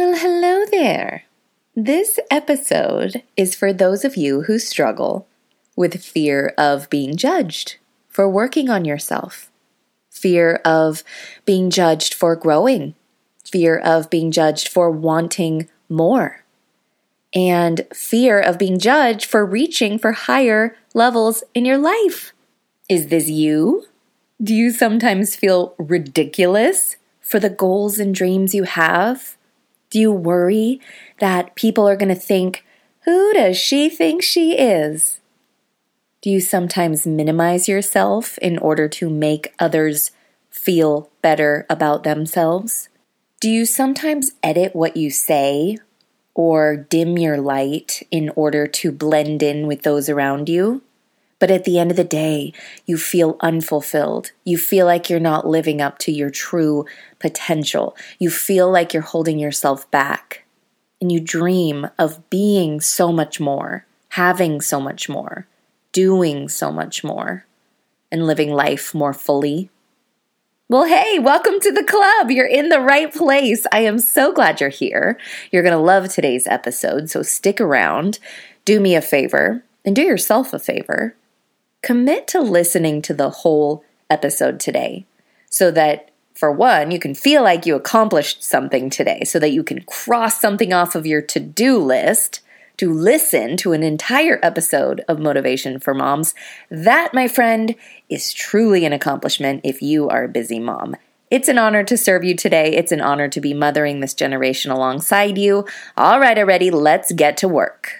Well, hello there. This episode is for those of you who struggle with fear of being judged for working on yourself, fear of being judged for growing, fear of being judged for wanting more, and fear of being judged for reaching for higher levels in your life. Is this you? Do you sometimes feel ridiculous for the goals and dreams you have? Do you worry that people are going to think, who does she think she is? Do you sometimes minimize yourself in order to make others feel better about themselves? Do you sometimes edit what you say or dim your light in order to blend in with those around you? But at the end of the day, you feel unfulfilled. You feel like you're not living up to your true potential. You feel like you're holding yourself back. And you dream of being so much more, having so much more, doing so much more, and living life more fully. Well, hey, welcome to the club. You're in the right place. I am so glad you're here. You're going to love today's episode, so stick around. Do me a favor and do yourself a favor commit to listening to the whole episode today so that, for one, you can feel like you accomplished something today, so that you can cross something off of your to do list to listen to an entire episode of Motivation for Moms. That, my friend, is truly an accomplishment if you are a busy mom. It's an honor to serve you today. It's an honor to be mothering this generation alongside you. All right, already, let's get to work.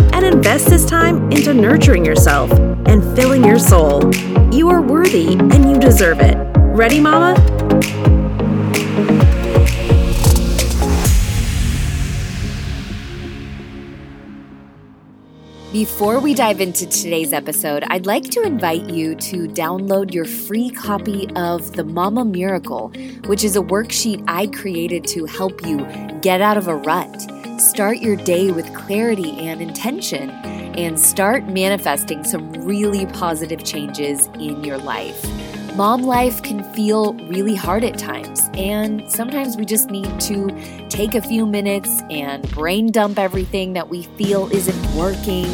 and invest this time into nurturing yourself and filling your soul. You are worthy and you deserve it. Ready, Mama? Before we dive into today's episode, I'd like to invite you to download your free copy of The Mama Miracle, which is a worksheet I created to help you get out of a rut, start your day with clarity and intention, and start manifesting some really positive changes in your life. Mom life can feel really hard at times, and sometimes we just need to take a few minutes and brain dump everything that we feel isn't working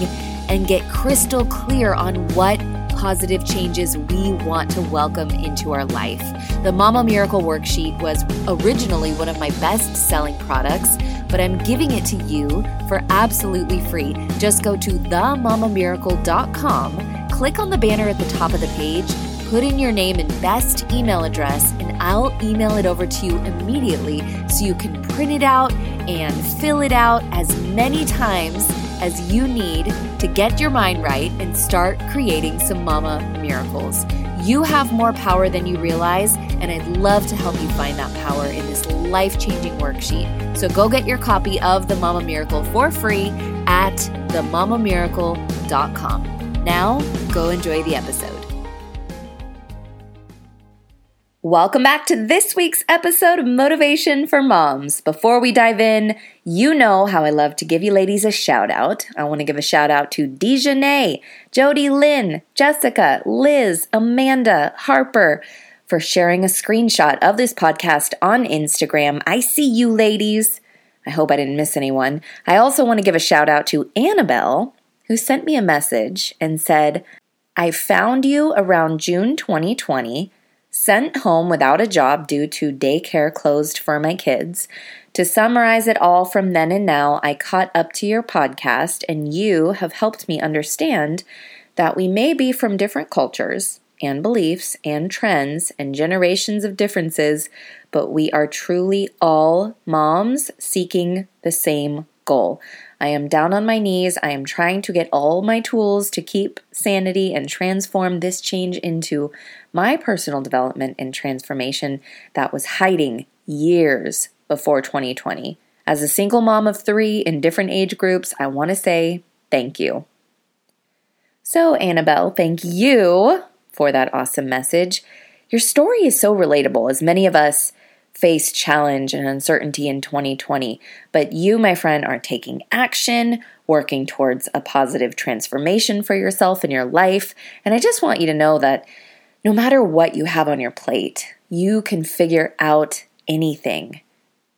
and get crystal clear on what positive changes we want to welcome into our life. The Mama Miracle Worksheet was originally one of my best selling products, but I'm giving it to you for absolutely free. Just go to themamamiracle.com, click on the banner at the top of the page put in your name and best email address, and I'll email it over to you immediately so you can print it out and fill it out as many times as you need to get your mind right and start creating some mama miracles. You have more power than you realize, and I'd love to help you find that power in this life changing worksheet. So go get your copy of The Mama Miracle for free at themamamiracle.com. Now, go enjoy the episode. Welcome back to this week's episode of Motivation for Moms. Before we dive in, you know how I love to give you ladies a shout out. I want to give a shout out to Dejanay, Jody Lynn, Jessica, Liz, Amanda, Harper for sharing a screenshot of this podcast on Instagram. I see you ladies. I hope I didn't miss anyone. I also want to give a shout out to Annabelle, who sent me a message and said, I found you around June 2020 sent home without a job due to daycare closed for my kids. To summarize it all from then and now, I caught up to your podcast, and you have helped me understand that we may be from different cultures and beliefs and trends and generations of differences, but we are truly all moms seeking the same goal. I am down on my knees. I am trying to get all my tools to keep sanity and transform this change into my personal development and transformation that was hiding years before 2020. As a single mom of three in different age groups, I want to say thank you. So, Annabelle, thank you for that awesome message. Your story is so relatable, as many of us face challenge and uncertainty in 2020. But you, my friend, are taking action, working towards a positive transformation for yourself and your life. And I just want you to know that no matter what you have on your plate, you can figure out anything.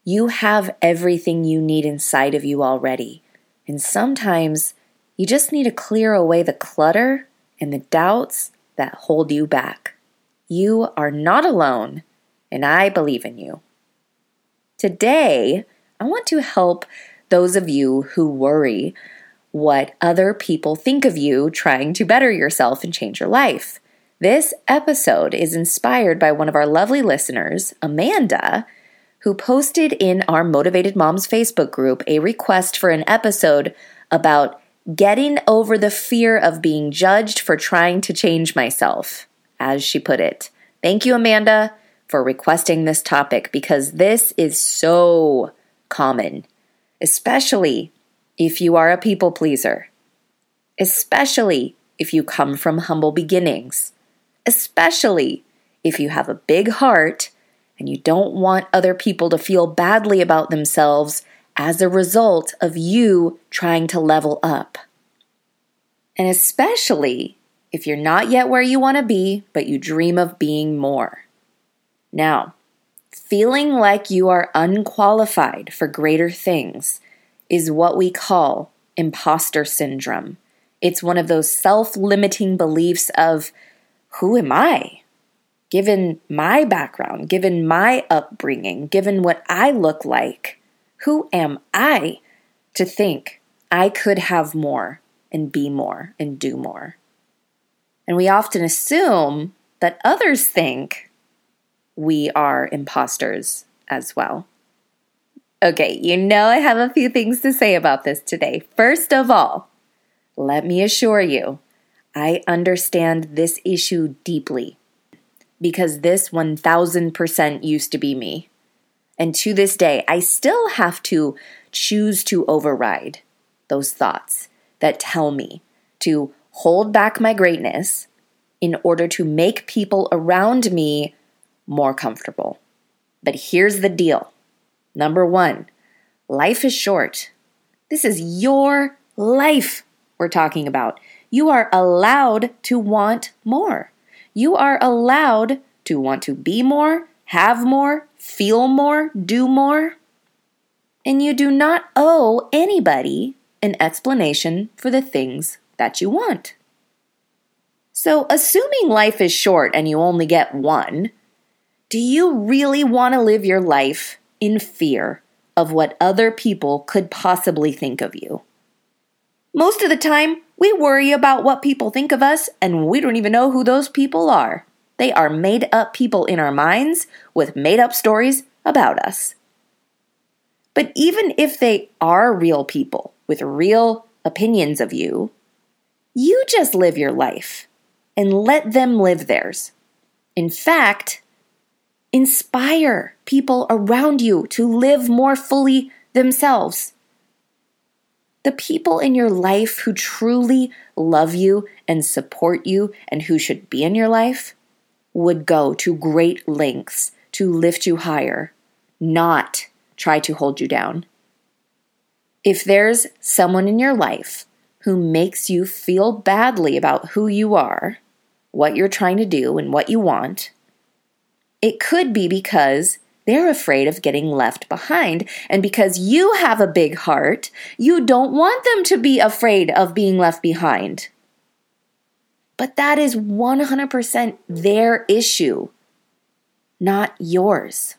You have everything you need inside of you already. And sometimes you just need to clear away the clutter and the doubts that hold you back. You are not alone, and I believe in you. Today, I want to help those of you who worry what other people think of you trying to better yourself and change your life. This episode is inspired by one of our lovely listeners, Amanda, who posted in our Motivated Moms Facebook group a request for an episode about getting over the fear of being judged for trying to change myself, as she put it. Thank you, Amanda, for requesting this topic because this is so common, especially if you are a people pleaser, especially if you come from humble beginnings, especially if you have a big heart and you don't want other people to feel badly about themselves as a result of you trying to level up. And especially if you're not yet where you want to be, but you dream of being more. Now, feeling like you are unqualified for greater things is what we call imposter syndrome. It's one of those self limiting beliefs of, who am I? given my background, given my upbringing, given what I look like, who am I to think I could have more and be more and do more? And we often assume that others think we are imposters as well. Okay, you know I have a few things to say about this today. First of all, let me assure you, I understand this issue deeply because this 1000% used to be me. And to this day, I still have to choose to override those thoughts that tell me to hold back my greatness in order to make people around me more comfortable. But here's the deal number one, life is short. This is your life we're talking about. You are allowed to want more. You are allowed to want to be more, have more, feel more, do more. And you do not owe anybody an explanation for the things that you want. So, assuming life is short and you only get one, do you really want to live your life in fear of what other people could possibly think of you? Most of the time, we worry about what people think of us, and we don't even know who those people are. They are made up people in our minds with made up stories about us. But even if they are real people with real opinions of you, you just live your life and let them live theirs. In fact, inspire people around you to live more fully themselves. The people in your life who truly love you and support you and who should be in your life would go to great lengths to lift you higher, not try to hold you down. If there's someone in your life who makes you feel badly about who you are, what you're trying to do, and what you want, it could be because they're afraid of getting left behind. And because you have a big heart, you don't want them to be afraid of being left behind. But that is 100% their issue, not yours.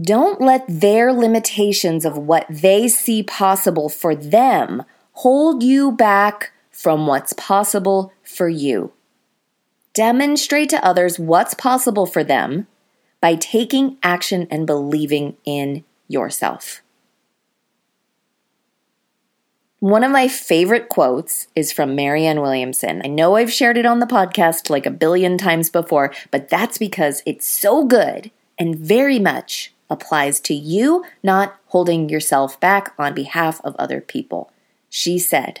Don't let their limitations of what they see possible for them hold you back from what's possible for you. Demonstrate to others what's possible for them by taking action and believing in yourself. One of my favorite quotes is from Marianne Williamson. I know I've shared it on the podcast like a billion times before, but that's because it's so good and very much applies to you not holding yourself back on behalf of other people. She said,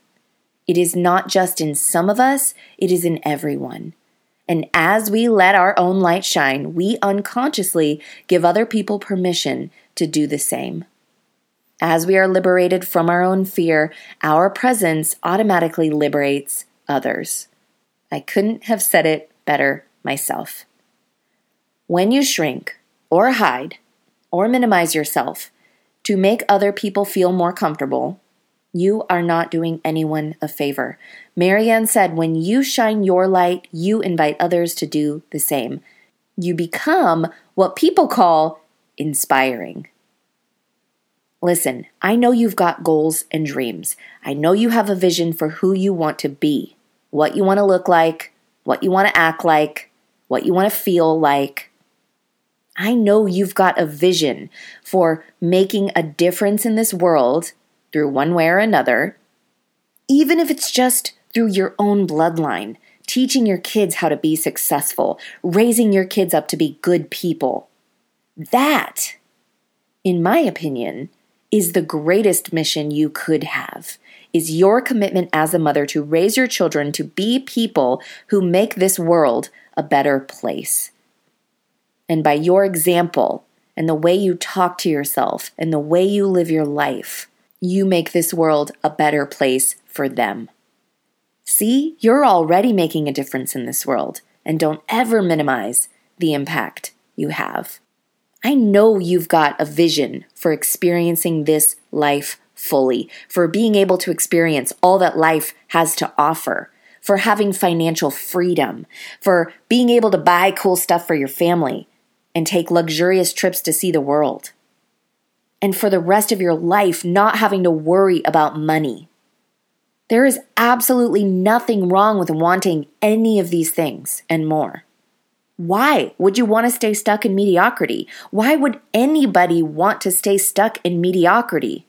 It is not just in some of us, it is in everyone. And as we let our own light shine, we unconsciously give other people permission to do the same. As we are liberated from our own fear, our presence automatically liberates others. I couldn't have said it better myself. When you shrink, or hide, or minimize yourself to make other people feel more comfortable, you are not doing anyone a favor. Marianne said, when you shine your light, you invite others to do the same. You become what people call inspiring. Listen, I know you've got goals and dreams. I know you have a vision for who you want to be, what you want to look like, what you want to act like, what you want to feel like. I know you've got a vision for making a difference in this world through one way or another, even if it's just through your own bloodline, teaching your kids how to be successful, raising your kids up to be good people. That, in my opinion, is the greatest mission you could have. Is your commitment as a mother to raise your children to be people who make this world a better place. And by your example and the way you talk to yourself and the way you live your life, you make this world a better place for them. See, you're already making a difference in this world, and don't ever minimize the impact you have. I know you've got a vision for experiencing this life fully, for being able to experience all that life has to offer, for having financial freedom, for being able to buy cool stuff for your family and take luxurious trips to see the world and for the rest of your life not having to worry about money. There is absolutely nothing wrong with wanting any of these things and more. Why would you want to stay stuck in mediocrity? Why would anybody want to stay stuck in mediocrity?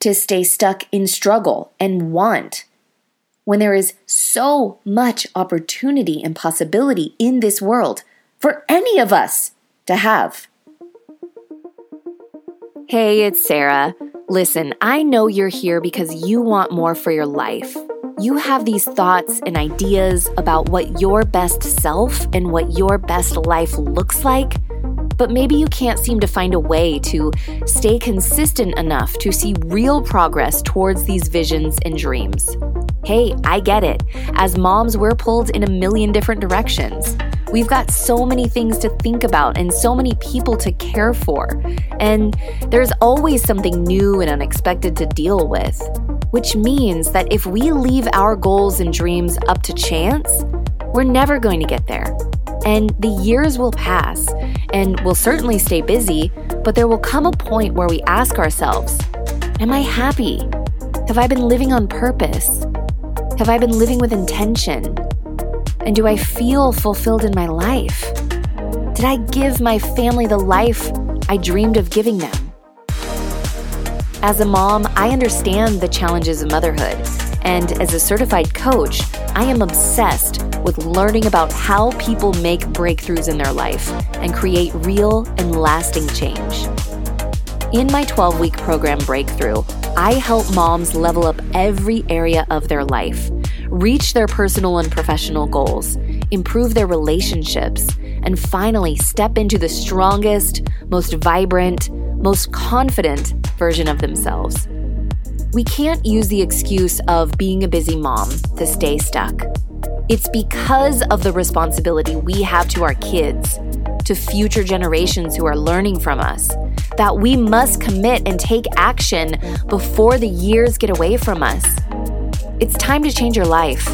To stay stuck in struggle and want when there is so much opportunity and possibility in this world for any of us to have. Hey, it's Sarah. Listen, I know you're here because you want more for your life. You have these thoughts and ideas about what your best self and what your best life looks like, but maybe you can't seem to find a way to stay consistent enough to see real progress towards these visions and dreams. Hey, I get it. As moms, we're pulled in a million different directions. We've got so many things to think about and so many people to care for. And there's always something new and unexpected to deal with. Which means that if we leave our goals and dreams up to chance, we're never going to get there. And the years will pass, and we'll certainly stay busy, but there will come a point where we ask ourselves Am I happy? Have I been living on purpose? Have I been living with intention? And do I feel fulfilled in my life? Did I give my family the life I dreamed of giving them? As a mom, I understand the challenges of motherhood. And as a certified coach, I am obsessed with learning about how people make breakthroughs in their life and create real and lasting change. In my 12 week program Breakthrough, I help moms level up every area of their life reach their personal and professional goals, improve their relationships, and finally step into the strongest, most vibrant, most confident version of themselves. We can't use the excuse of being a busy mom to stay stuck. It's because of the responsibility we have to our kids, to future generations who are learning from us, that we must commit and take action before the years get away from us. It's time to change your life.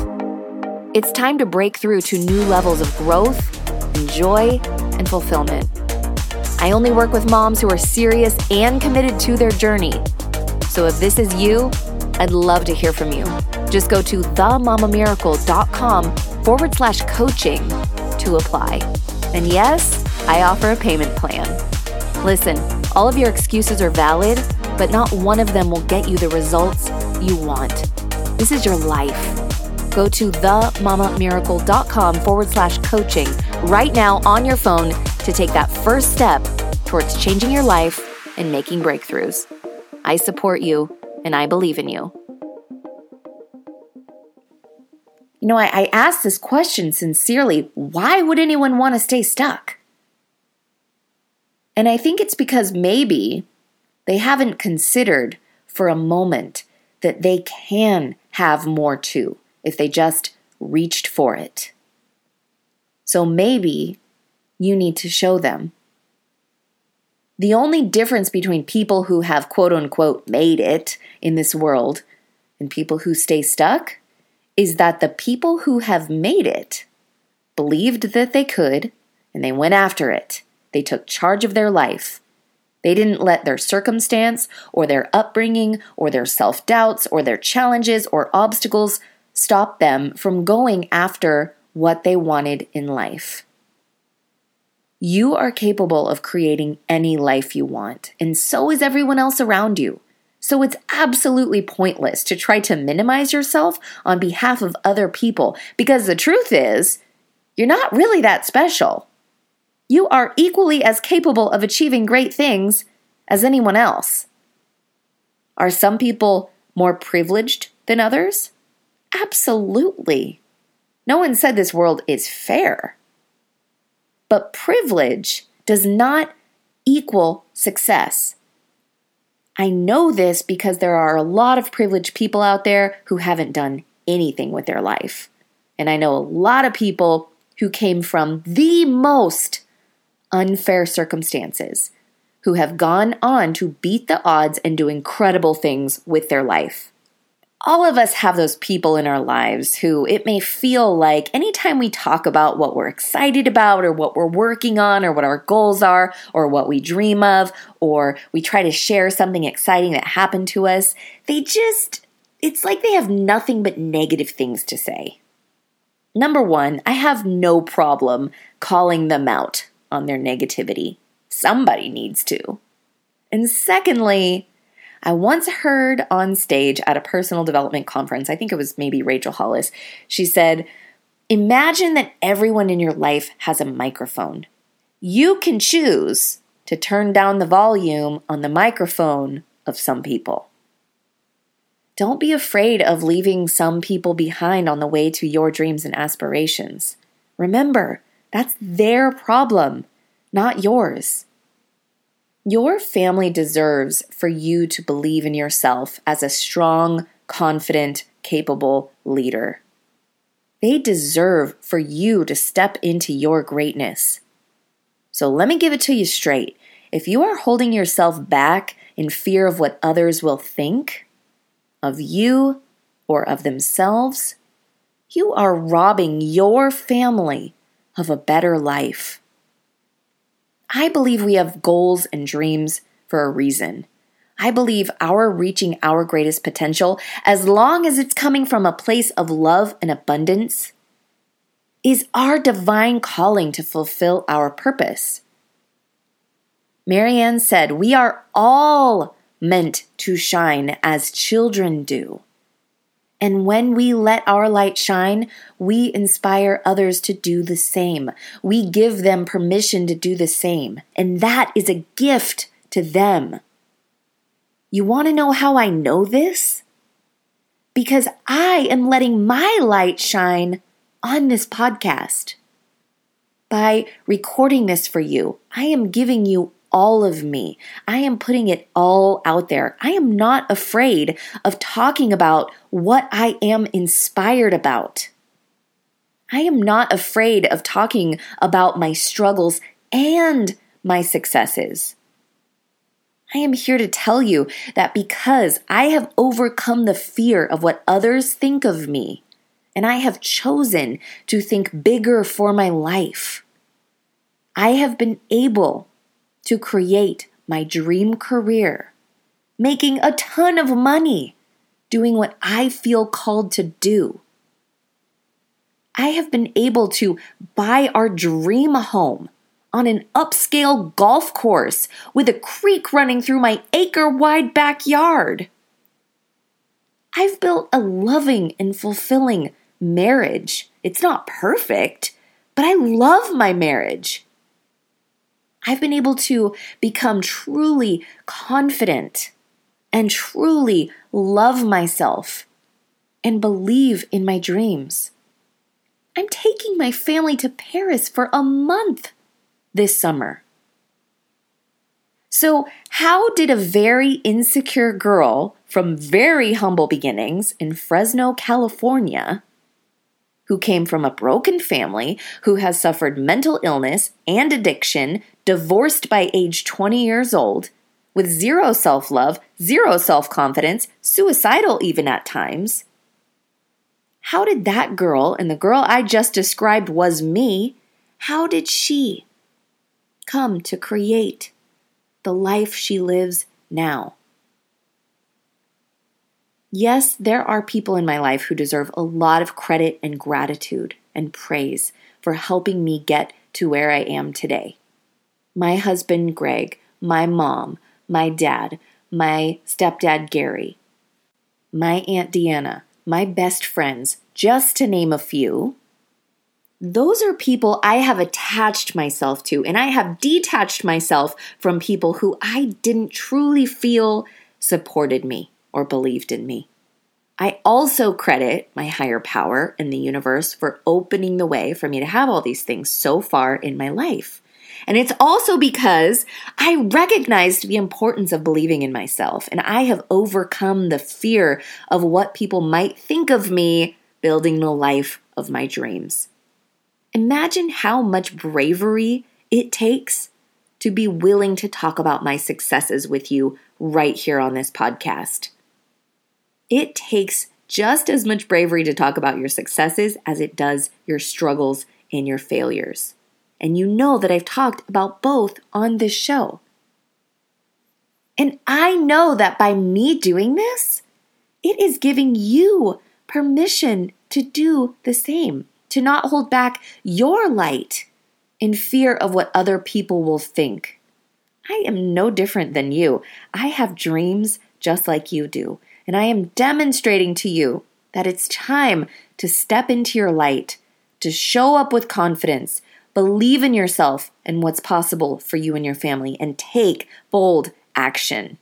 It's time to break through to new levels of growth and joy and fulfillment. I only work with moms who are serious and committed to their journey. So if this is you, I'd love to hear from you. Just go to themamamiracle.com forward slash coaching to apply. And yes, I offer a payment plan. Listen, all of your excuses are valid, but not one of them will get you the results you want. This is your life. Go to themamamiracle.com forward slash coaching right now on your phone to take that first step towards changing your life and making breakthroughs. I support you and I believe in you. You know, I, I asked this question sincerely why would anyone want to stay stuck? And I think it's because maybe they haven't considered for a moment that they can have more too if they just reached for it. So maybe you need to show them. The only difference between people who have quote unquote made it in this world and people who stay stuck is that the people who have made it believed that they could and they went after it. They took charge of their life. They didn't let their circumstance or their upbringing or their self doubts or their challenges or obstacles stop them from going after what they wanted in life. You are capable of creating any life you want, and so is everyone else around you. So it's absolutely pointless to try to minimize yourself on behalf of other people because the truth is, you're not really that special. You are equally as capable of achieving great things as anyone else. Are some people more privileged than others? Absolutely. No one said this world is fair. But privilege does not equal success. I know this because there are a lot of privileged people out there who haven't done anything with their life. And I know a lot of people who came from the most unfair circumstances, who have gone on to beat the odds and do incredible things with their life all of us have those people in our lives who it may feel like anytime we talk about what we're excited about or what we're working on or what our goals are or what we dream of or we try to share something exciting that happened to us, they just, it's like they have nothing but negative things to say. Number one, I have no problem calling them out on their negativity. Somebody needs to. And secondly, I once heard on stage at a personal development conference, I think it was maybe Rachel Hollis, she said, Imagine that everyone in your life has a microphone. You can choose to turn down the volume on the microphone of some people. Don't be afraid of leaving some people behind on the way to your dreams and aspirations. Remember, that's their problem, not yours. Your family deserves for you to believe in yourself as a strong, confident, capable leader. They deserve for you to step into your greatness. So let me give it to you straight. If you are holding yourself back in fear of what others will think of you or of themselves, you are robbing your family of a better life. I believe we have goals and dreams for a reason. I believe our reaching our greatest potential, as long as it's coming from a place of love and abundance, is our divine calling to fulfill our purpose. Marianne said, We are all meant to shine as children do. And when we let our light shine, we inspire others to do the same. We give them permission to do the same. And that is a gift to them. You want to know how I know this? Because I am letting my light shine on this podcast. By recording this for you, I am giving you all of me. I am putting it all out there. I am not afraid of talking about what I am inspired about. I am not afraid of talking about my struggles and my successes. I am here to tell you that because I have overcome the fear of what others think of me, and I have chosen to think bigger for my life, I have been able to create my dream career, making a ton of money, doing what I feel called to do. I have been able to buy our dream home on an upscale golf course with a creek running through my acre wide backyard. I've built a loving and fulfilling marriage. It's not perfect, but I love my marriage. I've been able to become truly confident and truly love myself and believe in my dreams. I'm taking my family to Paris for a month this summer. So, how did a very insecure girl from very humble beginnings in Fresno, California, who came from a broken family, who has suffered mental illness and addiction, divorced by age 20 years old, with zero self love, zero self confidence, suicidal even at times. How did that girl, and the girl I just described was me, how did she come to create the life she lives now? Yes, there are people in my life who deserve a lot of credit and gratitude and praise for helping me get to where I am today. My husband, Greg, my mom, my dad, my stepdad, Gary, my Aunt Deanna, my best friends, just to name a few. Those are people I have attached myself to, and I have detached myself from people who I didn't truly feel supported me or believed in me. I also credit my higher power in the universe for opening the way for me to have all these things so far in my life. And it's also because I recognized the importance of believing in myself and I have overcome the fear of what people might think of me building the life of my dreams. Imagine how much bravery it takes to be willing to talk about my successes with you right here on this podcast. It takes just as much bravery to talk about your successes as it does your struggles and your failures. And you know that I've talked about both on this show. And I know that by me doing this, it is giving you permission to do the same, to not hold back your light in fear of what other people will think. I am no different than you. I have dreams just like you do, and I am demonstrating to you that it's time to step into your light, to show up with confidence, Believe in yourself and what's possible for you and your family and take bold action.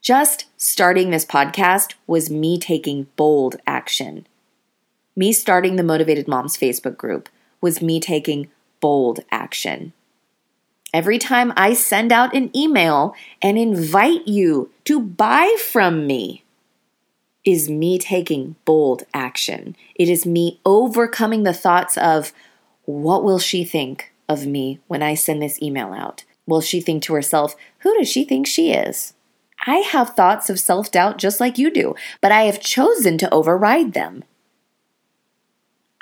Just starting this podcast was me taking bold action. Me starting the Motivated Moms Facebook group was me taking bold action. Every time I send out an email and invite you to buy from me, is me taking bold action. It is me overcoming the thoughts of, what will she think of me when I send this email out? Will she think to herself, Who does she think she is? I have thoughts of self doubt just like you do, but I have chosen to override them.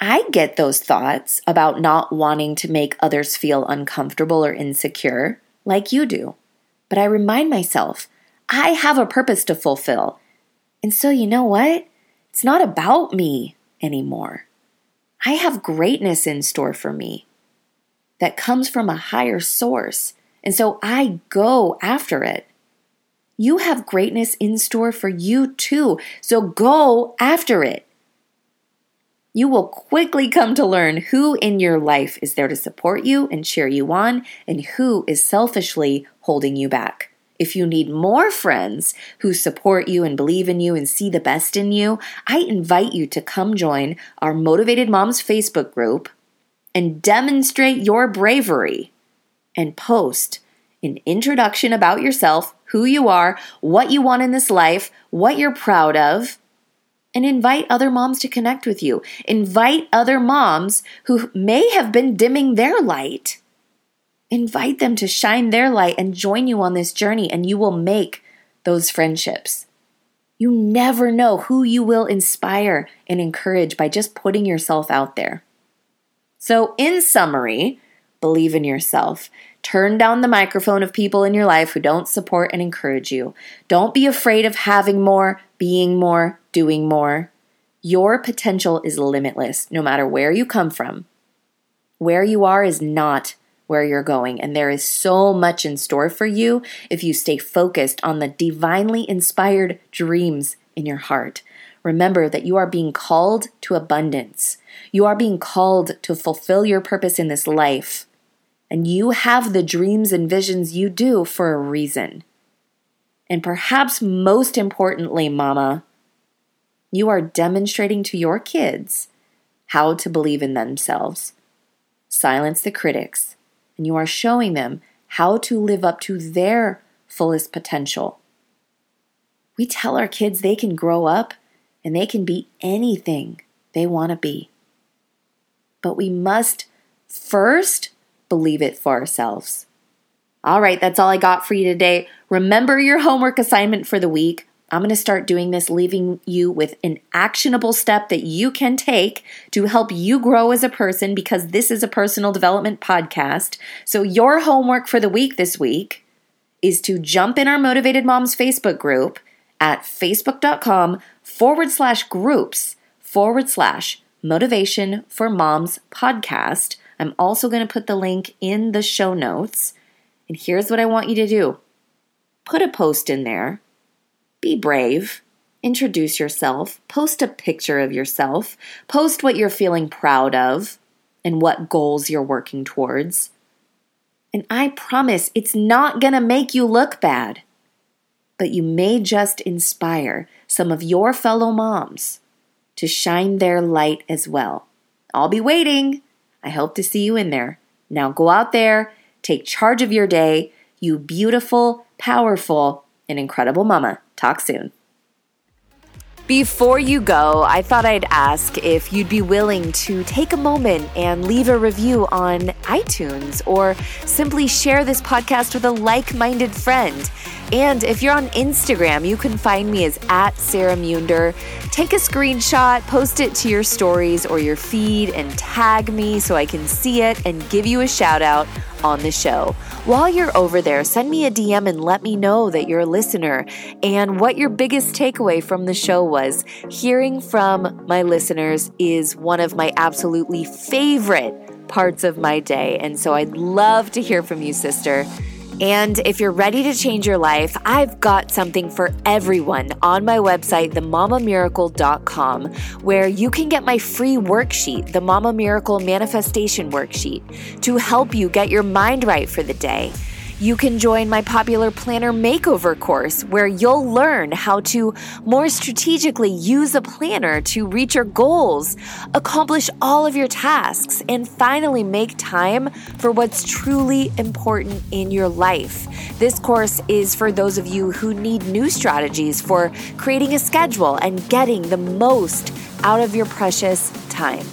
I get those thoughts about not wanting to make others feel uncomfortable or insecure, like you do. But I remind myself, I have a purpose to fulfill. And so, you know what? It's not about me anymore. I have greatness in store for me that comes from a higher source. And so I go after it. You have greatness in store for you too. So go after it. You will quickly come to learn who in your life is there to support you and cheer you on, and who is selfishly holding you back. If you need more friends who support you and believe in you and see the best in you, I invite you to come join our Motivated Moms Facebook group and demonstrate your bravery and post an introduction about yourself, who you are, what you want in this life, what you're proud of, and invite other moms to connect with you. Invite other moms who may have been dimming their light Invite them to shine their light and join you on this journey, and you will make those friendships. You never know who you will inspire and encourage by just putting yourself out there. So, in summary, believe in yourself. Turn down the microphone of people in your life who don't support and encourage you. Don't be afraid of having more, being more, doing more. Your potential is limitless no matter where you come from. Where you are is not where you're going, and there is so much in store for you if you stay focused on the divinely inspired dreams in your heart. Remember that you are being called to abundance. You are being called to fulfill your purpose in this life. And you have the dreams and visions you do for a reason. And perhaps most importantly, Mama, you are demonstrating to your kids how to believe in themselves. Silence the critics, and you are showing them how to live up to their fullest potential. We tell our kids they can grow up and they can be anything they want to be. But we must first believe it for ourselves. All right, that's all I got for you today. Remember your homework assignment for the week. I'm going to start doing this, leaving you with an actionable step that you can take to help you grow as a person because this is a personal development podcast. So, your homework for the week this week is to jump in our Motivated Moms Facebook group at facebook.com forward slash groups forward slash motivation for moms podcast. I'm also going to put the link in the show notes. And here's what I want you to do put a post in there. Be brave. Introduce yourself. Post a picture of yourself. Post what you're feeling proud of and what goals you're working towards. And I promise it's not going to make you look bad, but you may just inspire some of your fellow moms to shine their light as well. I'll be waiting. I hope to see you in there. Now go out there, take charge of your day. You beautiful, powerful, and incredible mama. Talk soon. Before you go, I thought I'd ask if you'd be willing to take a moment and leave a review on iTunes or simply share this podcast with a like minded friend. And if you're on Instagram, you can find me as at Sarah Monder. Take a screenshot, post it to your stories or your feed, and tag me so I can see it and give you a shout out on the show. While you're over there, send me a DM and let me know that you're a listener and what your biggest takeaway from the show was. Hearing from my listeners is one of my absolutely favorite parts of my day. And so I'd love to hear from you, sister. And if you're ready to change your life, I've got something for everyone on my website, themamamiracle.com, where you can get my free worksheet, the Mama Miracle Manifestation Worksheet, to help you get your mind right for the day. You can join my popular planner makeover course where you'll learn how to more strategically use a planner to reach your goals, accomplish all of your tasks, and finally make time for what's truly important in your life. This course is for those of you who need new strategies for creating a schedule and getting the most out of your precious time.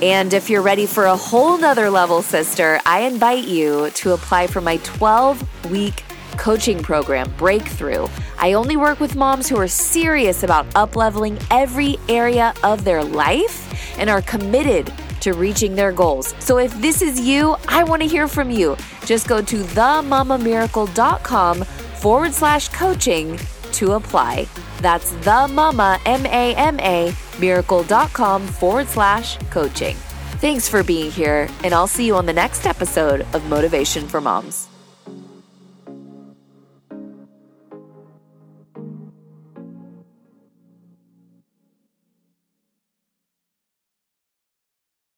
And if you're ready for a whole nother level, sister, I invite you to apply for my 12 week coaching program, Breakthrough. I only work with moms who are serious about upleveling every area of their life and are committed to reaching their goals. So if this is you, I want to hear from you. Just go to themamamiracle.com forward slash coaching to apply. That's the mama, M A M A, miracle.com forward slash coaching. Thanks for being here, and I'll see you on the next episode of Motivation for Moms.